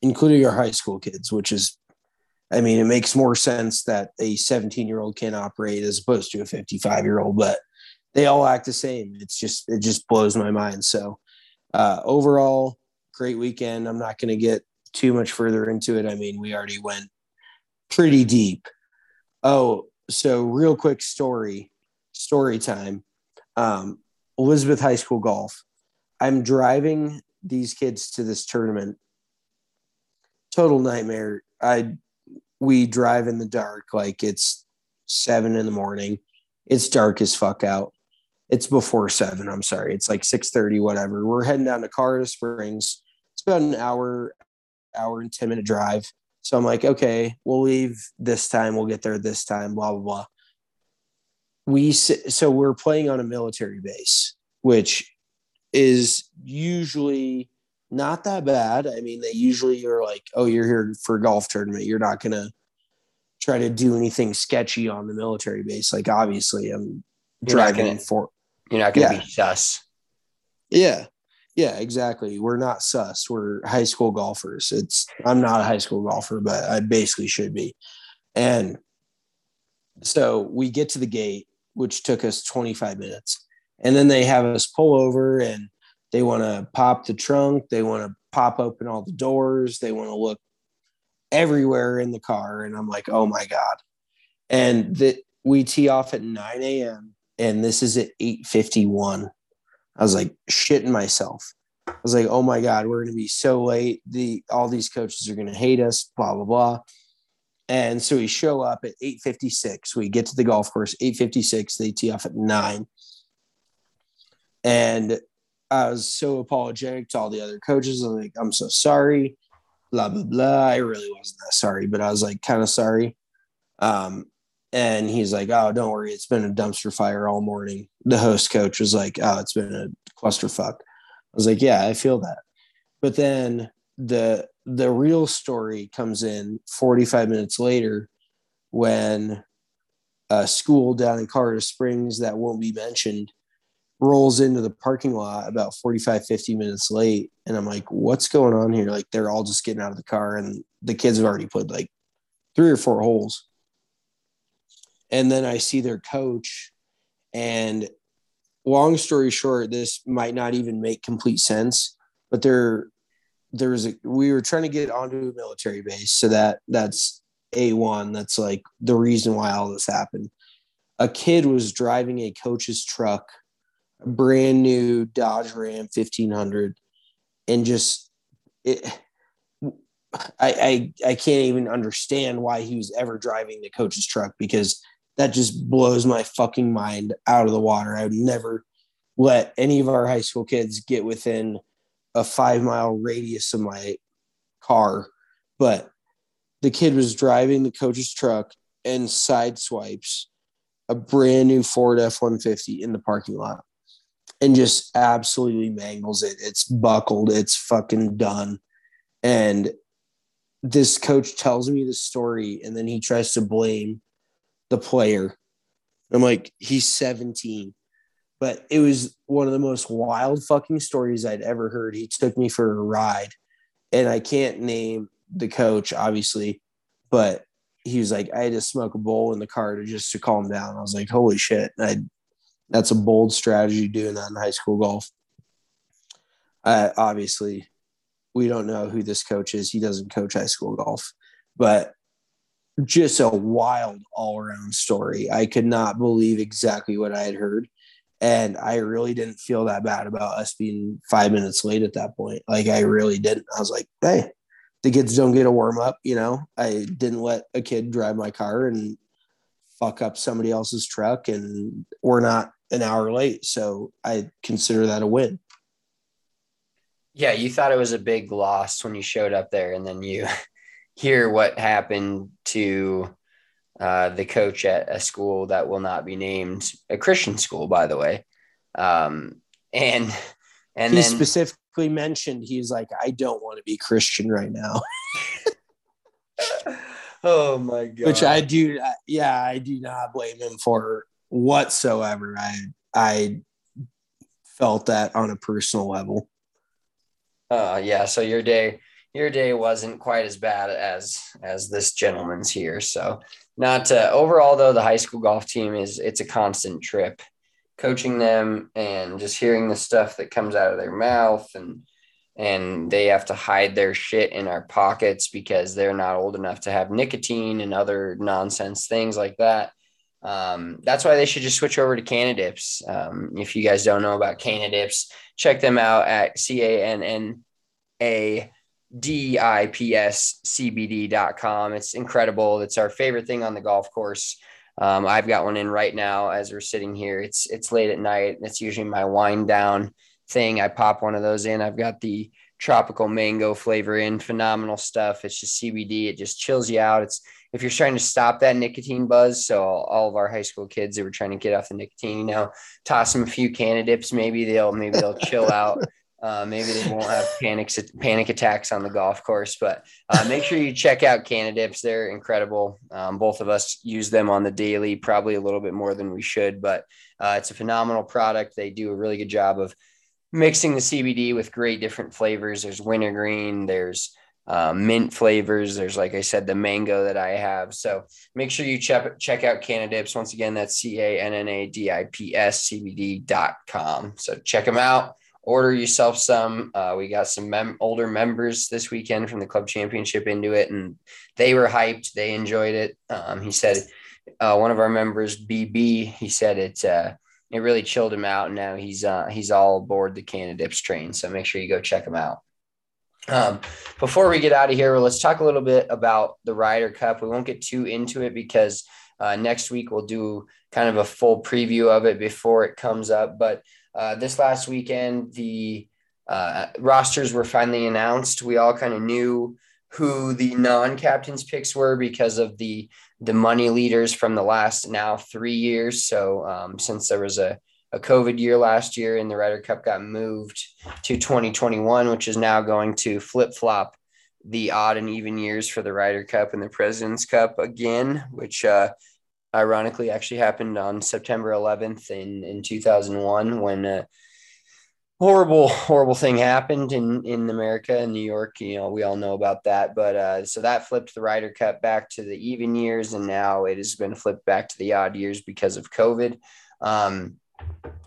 including our high school kids, which is, I mean, it makes more sense that a 17 year old can operate as opposed to a 55 year old, but they all act the same. It's just, it just blows my mind. So, uh, overall, great weekend. I'm not going to get too much further into it. I mean, we already went pretty deep. Oh, so real quick story, story time. Um, Elizabeth High School golf. I'm driving these kids to this tournament. Total nightmare. I we drive in the dark like it's seven in the morning. It's dark as fuck out. It's before seven. I'm sorry. It's like six thirty, whatever. We're heading down to Colorado Springs. It's about an hour, hour and ten minute drive. So I'm like, okay, we'll leave this time. We'll get there this time. Blah blah blah we so we're playing on a military base, which is usually not that bad. I mean, they usually are like, oh, you're here for a golf tournament. You're not gonna try to do anything sketchy on the military base. Like, obviously, I'm
you're driving gonna, for. You're not gonna yeah. be sus.
Yeah, yeah, exactly. We're not sus. We're high school golfers. It's I'm not a high school golfer, but I basically should be. And so we get to the gate which took us 25 minutes. And then they have us pull over and they want to pop the trunk, they want to pop open all the doors, they want to look everywhere in the car. And I'm like, oh my God. And that we tee off at 9 a.m. and this is at 8:51. I was like shitting myself. I was like, oh my God, we're gonna be so late. The all these coaches are gonna hate us, blah, blah, blah. And so we show up at 8:56. We get to the golf course 8:56. They tee off at nine. And I was so apologetic to all the other coaches. I'm like, I'm so sorry, blah blah blah. I really wasn't that sorry, but I was like kind of sorry. Um, and he's like, "Oh, don't worry, it's been a dumpster fire all morning." The host coach was like, "Oh, it's been a clusterfuck." I was like, "Yeah, I feel that." But then the the real story comes in 45 minutes later when a school down in Colorado Springs that won't be mentioned rolls into the parking lot about 45 50 minutes late and i'm like what's going on here like they're all just getting out of the car and the kids have already put like three or four holes and then i see their coach. And long story short this might not even make complete sense but they're there was a we were trying to get onto a military base. So that that's a1 that's like the reason why all this happened. A kid was driving a coach's truck a brand new dodge ram 1500 and just it I, I i can't even understand why he was ever driving the coach's truck because that just blows my fucking mind out of the water i would never let any of our high school kids get within a five mile radius of my car, but the kid was driving the coach's truck and side swipes a brand new Ford F 150 in the parking lot and just absolutely mangles it. It's buckled, it's fucking done. And this coach tells me the story and then he tries to blame the player. I'm like, he's 17 but it was one of the most wild fucking stories I'd ever heard. He took me for a ride, and I can't name the coach, obviously, but he was like, I had to smoke a bowl in the car to just to calm down. I was like, holy shit. I, that's a bold strategy doing that in high school golf. Uh, obviously, we don't know who this coach is. He doesn't coach high school golf, but just a wild all around story. I could not believe exactly what I had heard. And I really didn't feel that bad about us being five minutes late at that point. Like I really didn't. I was like, hey, the kids don't get a warm up. You know, I didn't let a kid drive my car and fuck up somebody else's truck, and we're not an hour late. So I consider that a win.
Yeah, you thought it was a big loss when you showed up there, and then you hear what happened to uh, the coach at a school that will not be named, a Christian school, by the way. Um, and and
he
then
specifically mentioned he's like, I don't want to be Christian right now,
oh my god,
which I do. Yeah, I do not blame him for whatsoever. I I felt that on a personal level.
Uh, yeah. So your day, your day wasn't quite as bad as as this gentleman's here. So not uh, overall though. The high school golf team is it's a constant trip. Coaching them and just hearing the stuff that comes out of their mouth and and they have to hide their shit in our pockets because they're not old enough to have nicotine and other nonsense things like that. Um, that's why they should just switch over to CannaDips. Um, if you guys don't know about CannaDips, check them out at C A N N A D I P S C B D.com. It's incredible. It's our favorite thing on the golf course. Um, I've got one in right now as we're sitting here. It's it's late at night. It's usually my wind down thing. I pop one of those in. I've got the tropical mango flavor in. Phenomenal stuff. It's just CBD. It just chills you out. It's if you're trying to stop that nicotine buzz. So all of our high school kids that were trying to get off the nicotine, you know, toss them a few CannaDips. Maybe they'll maybe they'll chill out. Uh, maybe they won't have panics panic attacks on the golf course. But uh, make sure you check out CannaDips. They're incredible. Um, both of us use them on the daily, probably a little bit more than we should, but uh, it's a phenomenal product. They do a really good job of mixing the CBD with great different flavors. There's wintergreen. There's uh, mint flavors. There's, like I said, the mango that I have. So make sure you check check out CannaDips. Once again, that's C A N N A D I P S C B D dot com. So check them out. Order yourself some. Uh, we got some mem- older members this weekend from the club championship into it, and they were hyped. They enjoyed it. Um, he said, uh, one of our members, BB, he said it. Uh, it really chilled him out, and now he's uh, he's all aboard the CannaDips train. So make sure you go check him out. Um, before we get out of here, let's talk a little bit about the Ryder Cup. We won't get too into it because uh, next week we'll do kind of a full preview of it before it comes up. But uh, this last weekend, the uh, rosters were finally announced. We all kind of knew who the non-captains picks were because of the the money leaders from the last now three years. So um, since there was a a COVID year last year and the Ryder Cup got moved to 2021, which is now going to flip flop the odd and even years for the Ryder Cup and the President's Cup again, which uh, ironically actually happened on September 11th in, in 2001 when a horrible, horrible thing happened in, in America and New York. You know, we all know about that. But uh, so that flipped the Ryder Cup back to the even years, and now it has been flipped back to the odd years because of COVID. Um,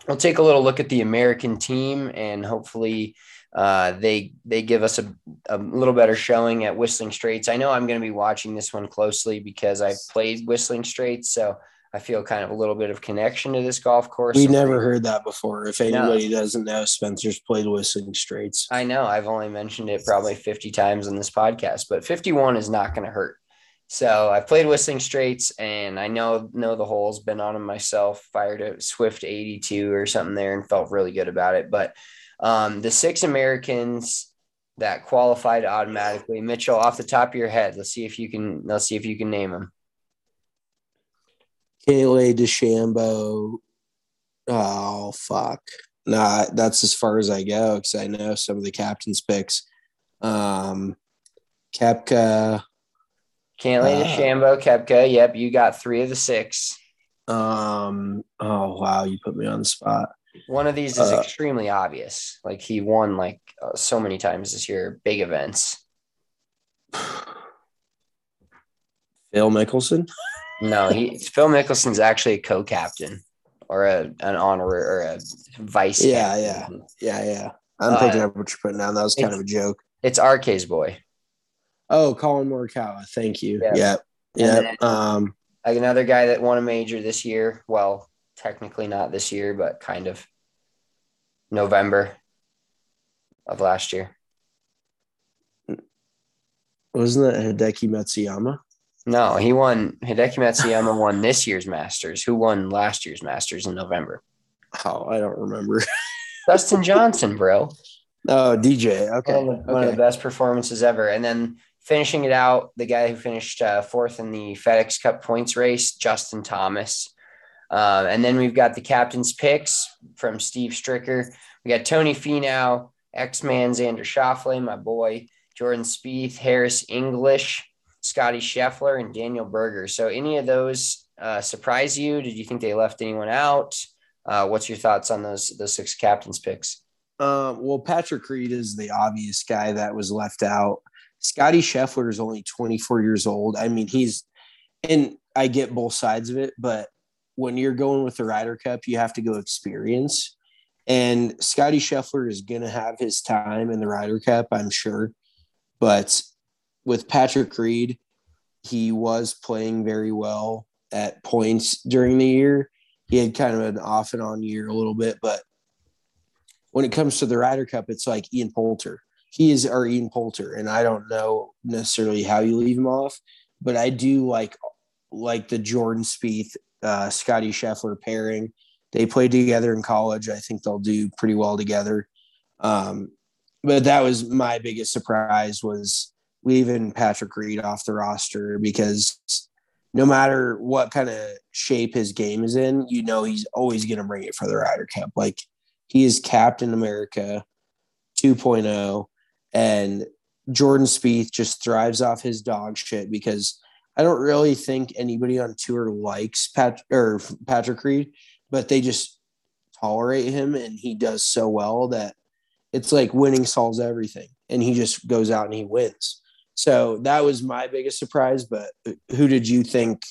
we'll take a little look at the American team and hopefully uh, they they give us a, a little better showing at Whistling Straits. I know I'm going to be watching this one closely because I've played Whistling Straits, so I feel kind of a little bit of connection to this golf course.
We never heard that before. If anybody no. doesn't know, Spencer's played Whistling Straits.
I know. I've only mentioned it probably 50 times on this podcast, but 51 is not going to hurt. So I've played Whistling Straits and I know know the holes, been on them myself, fired a Swift 82 or something there and felt really good about it. But um, the six Americans that qualified automatically, Mitchell, off the top of your head, let's see if you can let's see if you can name them.
Cantlay DeChambeau. Oh fuck. Nah, that's as far as I go because I know some of the captain's picks. Um Koepka,
Cantlay uh, DeChambeau, Koepka. Yep, you got three of the six.
Um. Oh wow, you put me on the spot.
One of these is uh, extremely obvious. Like he won like uh, so many times this year, big events.
Phil Mickelson.
no, he Phil Mickelson's actually a co-captain or a an honorary or a vice.
Yeah, captain. yeah, yeah, yeah. I'm uh, picking up what you're putting down. That was kind of a joke.
It's RK's boy.
Oh, Collin Morikawa. Thank you. Yeah. Yep. yep. Um,
like another guy that won a major this year. Well, technically not this year, but kind of November of last year.
Wasn't that Hideki Matsuyama?
No, he won. Hideki Matsuyama won this year's Masters. Who won last year's Masters in November?
Oh, I don't remember.
Dustin Johnson, bro.
Oh, DJ. Okay.
One, of the, one of the best performances ever. And then finishing it out, the guy who finished uh, fourth in the FedEx Cup points race, Justin Thomas. Uh, and then we've got the captain's picks from Steve Stricker. We got Tony Finau, X Man Xander Schauffele, my boy, Jordan Spieth, Harris English, Scotty Scheffler, and Daniel Berger. So, any of those uh, surprise you? Did you think they left anyone out? Uh, what's your thoughts on those those six captains picks?
Uh, well, Patrick Reed is the obvious guy that was left out. Scotty Scheffler is only 24 years old. I mean, he's, and I get both sides of it, but when you're going with the Ryder Cup, you have to go experience. And Scotty Scheffler is going to have his time in the Ryder Cup, I'm sure. But with Patrick Reed, he was playing very well at points during the year. He had kind of an off and on year a little bit, but when it comes to the Ryder Cup, it's like Ian Poulter. He is our Ian Poulter, and I don't know necessarily how you leave him off, but I do like like the Jordan Spieth, uh, Scotty Scheffler pairing. They played together in college. I think they'll do pretty well together. Um, but that was my biggest surprise was leaving Patrick Reed off the roster because no matter what kind of shape his game is in, you know he's always going to bring it for the Ryder Cup. Like he is Captain America 2.0, and Jordan Spieth just thrives off his dog shit because I don't really think anybody on tour likes Pat or Patrick Reed, but they just tolerate him, and he does so well that it's like winning solves everything, and he just goes out and he wins. So that was my biggest surprise. But who did you think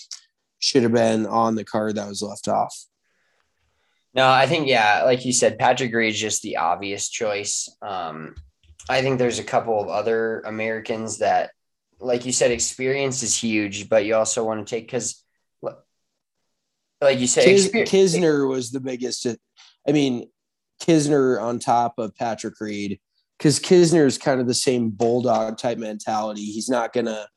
should have been on the card that was left off?
No, I think yeah, like you said, Patrick Reed is just the obvious choice. Um, I think there's a couple of other Americans that, like you said, experience is huge, but you also want to take because, like you said,
Kis- Kisner was the biggest. Uh, I mean, Kisner on top of Patrick Reed because Kisner is kind of the same bulldog type mentality. He's not gonna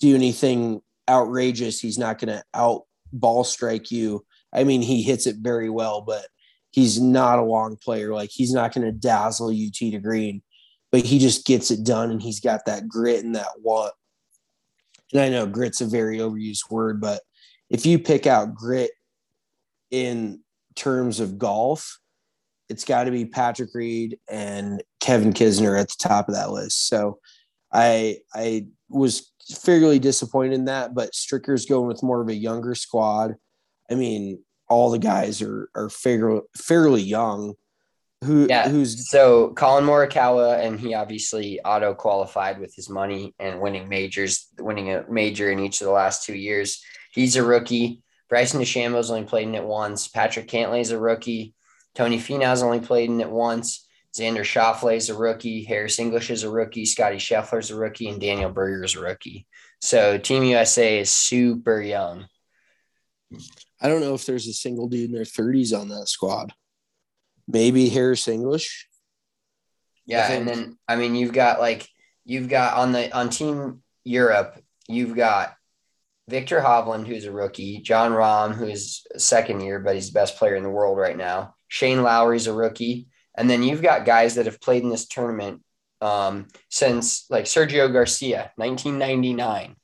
do anything outrageous. He's not gonna out ball strike you. I mean, he hits it very well, but he's not a long player. Like he's not gonna dazzle you tee to green, but he just gets it done, and he's got that grit and that want. And I know grit's a very overused word, but if you pick out grit in terms of golf, it's got to be Patrick Reed and Kevin Kisner at the top of that list. So I I was fairly disappointed in that, but Stricker's going with more of a younger squad. I mean, all the guys are are fairly fairly young. Who
yeah.
who's
so Collin Morikawa, and he obviously auto qualified with his money and winning majors, winning a major in each of the last two years. He's a rookie. Bryson DeChambeau's only played in it once. Patrick Cantlay's a rookie. Tony Finau's only played in it once. Xander Schauffele is a rookie. Harris English is a rookie. Scotty Scheffler's a rookie, and Daniel Berger is a rookie. So Team USA is super young.
I don't know if there's a single dude in their 30s on that squad. Maybe Harris English.
Yeah, and then I mean you've got like you've got on the on Team Europe, you've got Viktor Hovland, who's a rookie, Jon Rahm, who's second year, but he's the best player in the world right now. Shane Lowry's a rookie. And then you've got guys that have played in this tournament um, since like Sergio Garcia, 1999.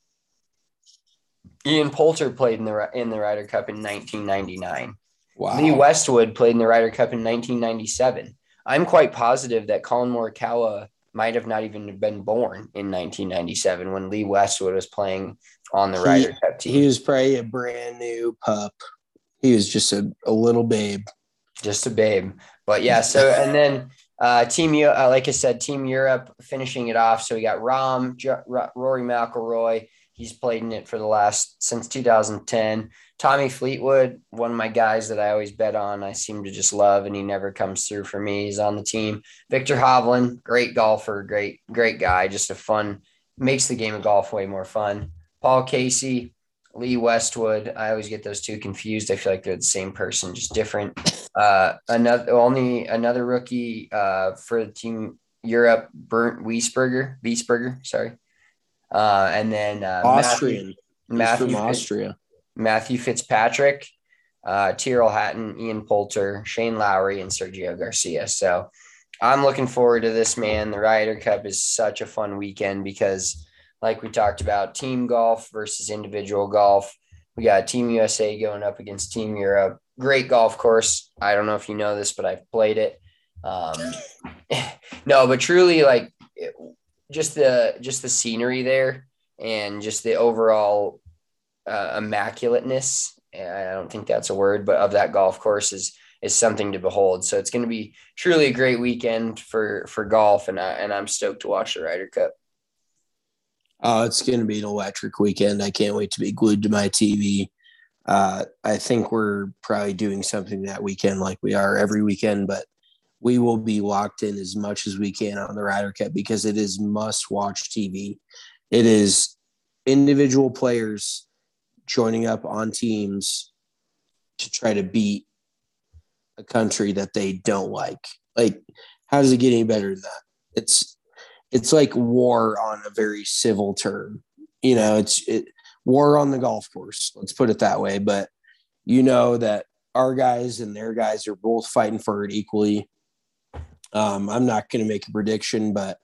Ian Poulter played in the in the Ryder Cup in 1999. Wow. Lee Westwood played in the Ryder Cup in 1997. I'm quite positive that Collin Morikawa might have not even been born in 1997 when Lee Westwood was playing on the he, Ryder Cup team.
He was probably a brand new pup. He was just a, a little babe.
Just a babe. But yeah, so and then uh, team, uh, like I said, Team Europe finishing it off. So we got Rahm, J- Rory McIlroy. He's played in it for the last since 2010. Tommy Fleetwood, one of my guys that I always bet on. I seem to just love, and he never comes through for me. He's on the team. Viktor Hovland, great golfer, great great guy, just a fun makes the game of golf way more fun. Paul Casey, Lee Westwood. I always get those two confused. I feel like they're the same person, just different. Uh, another only another rookie uh, for the team Europe, Bernd Wiesberger, Wiesberger, sorry. Uh, and then uh,
Austrian,
Matthew, Matthew
Austria,
Matthew Fitzpatrick, uh, Tyrrell Hatton, Ian Poulter, Shane Lowry, and Sergio Garcia. So I'm looking forward to this man. The Ryder Cup is such a fun weekend because like we talked about, team golf versus individual golf. We got Team USA going up against Team Europe. Great golf course. I don't know if you know this, but I've played it. Um, no, but truly, like just the just the scenery there and just the overall uh, immaculateness. I don't think that's a word, but of that golf course is is something to behold. So it's going to be truly a great weekend for for golf, and I, and I'm stoked to watch the Ryder Cup.
Oh, it's going to be an electric weekend. I can't wait to be glued to my TV. Uh, I think we're probably doing something that weekend like we are every weekend, but we will be locked in as much as we can on the Ryder Cup because it is must watch TV. It is individual players joining up on teams to try to beat a country that they don't like. Like, how does it get any better than that? It's it's like war on a very civil term. You know, it's it war on the golf course. Let's put it that way. But you know that our guys and their guys are both fighting for it equally. Um, I'm not going to make a prediction, but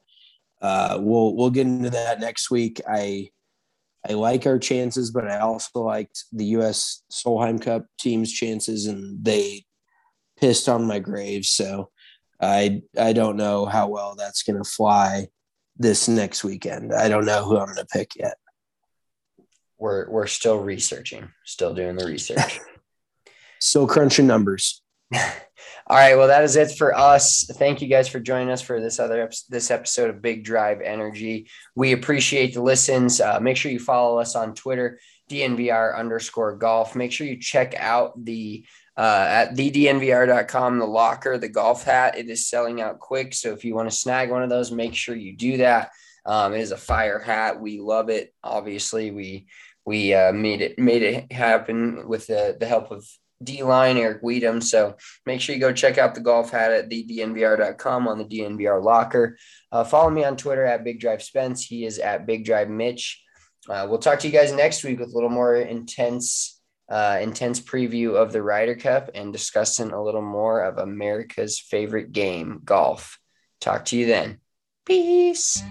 uh, we'll we'll get into that next week. I I like our chances, but I also liked the U.S. Solheim Cup team's chances, and they pissed on my grave. So I I don't know how well that's going to fly this next weekend. I don't know who I'm going to pick yet.
We're we're still researching, still doing the research.
still crunching numbers.
All right, well that is it for us. Thank you guys for joining us for this other this episode of Big Drive Energy. We appreciate the listens. Uh, make sure you follow us on Twitter, DNVR underscore golf. Make sure you check out the uh, at thednvr.com, the locker, the golf hat. It is selling out quick. So if you want to snag one of those, make sure you do that. Um, it is a fire hat. We love it. Obviously, we we uh, made it made it happen with the, the help of D line Eric Weedham. So make sure you go check out the golf hat at thednvr.com on the DNVR locker. Uh, follow me on Twitter at Big Drive Spence. He is at Big Drive Mitch. Uh, we'll talk to you guys next week with a little more intense uh, intense preview of the Ryder Cup and discussing a little more of America's favorite game, golf. Talk to you then. Peace.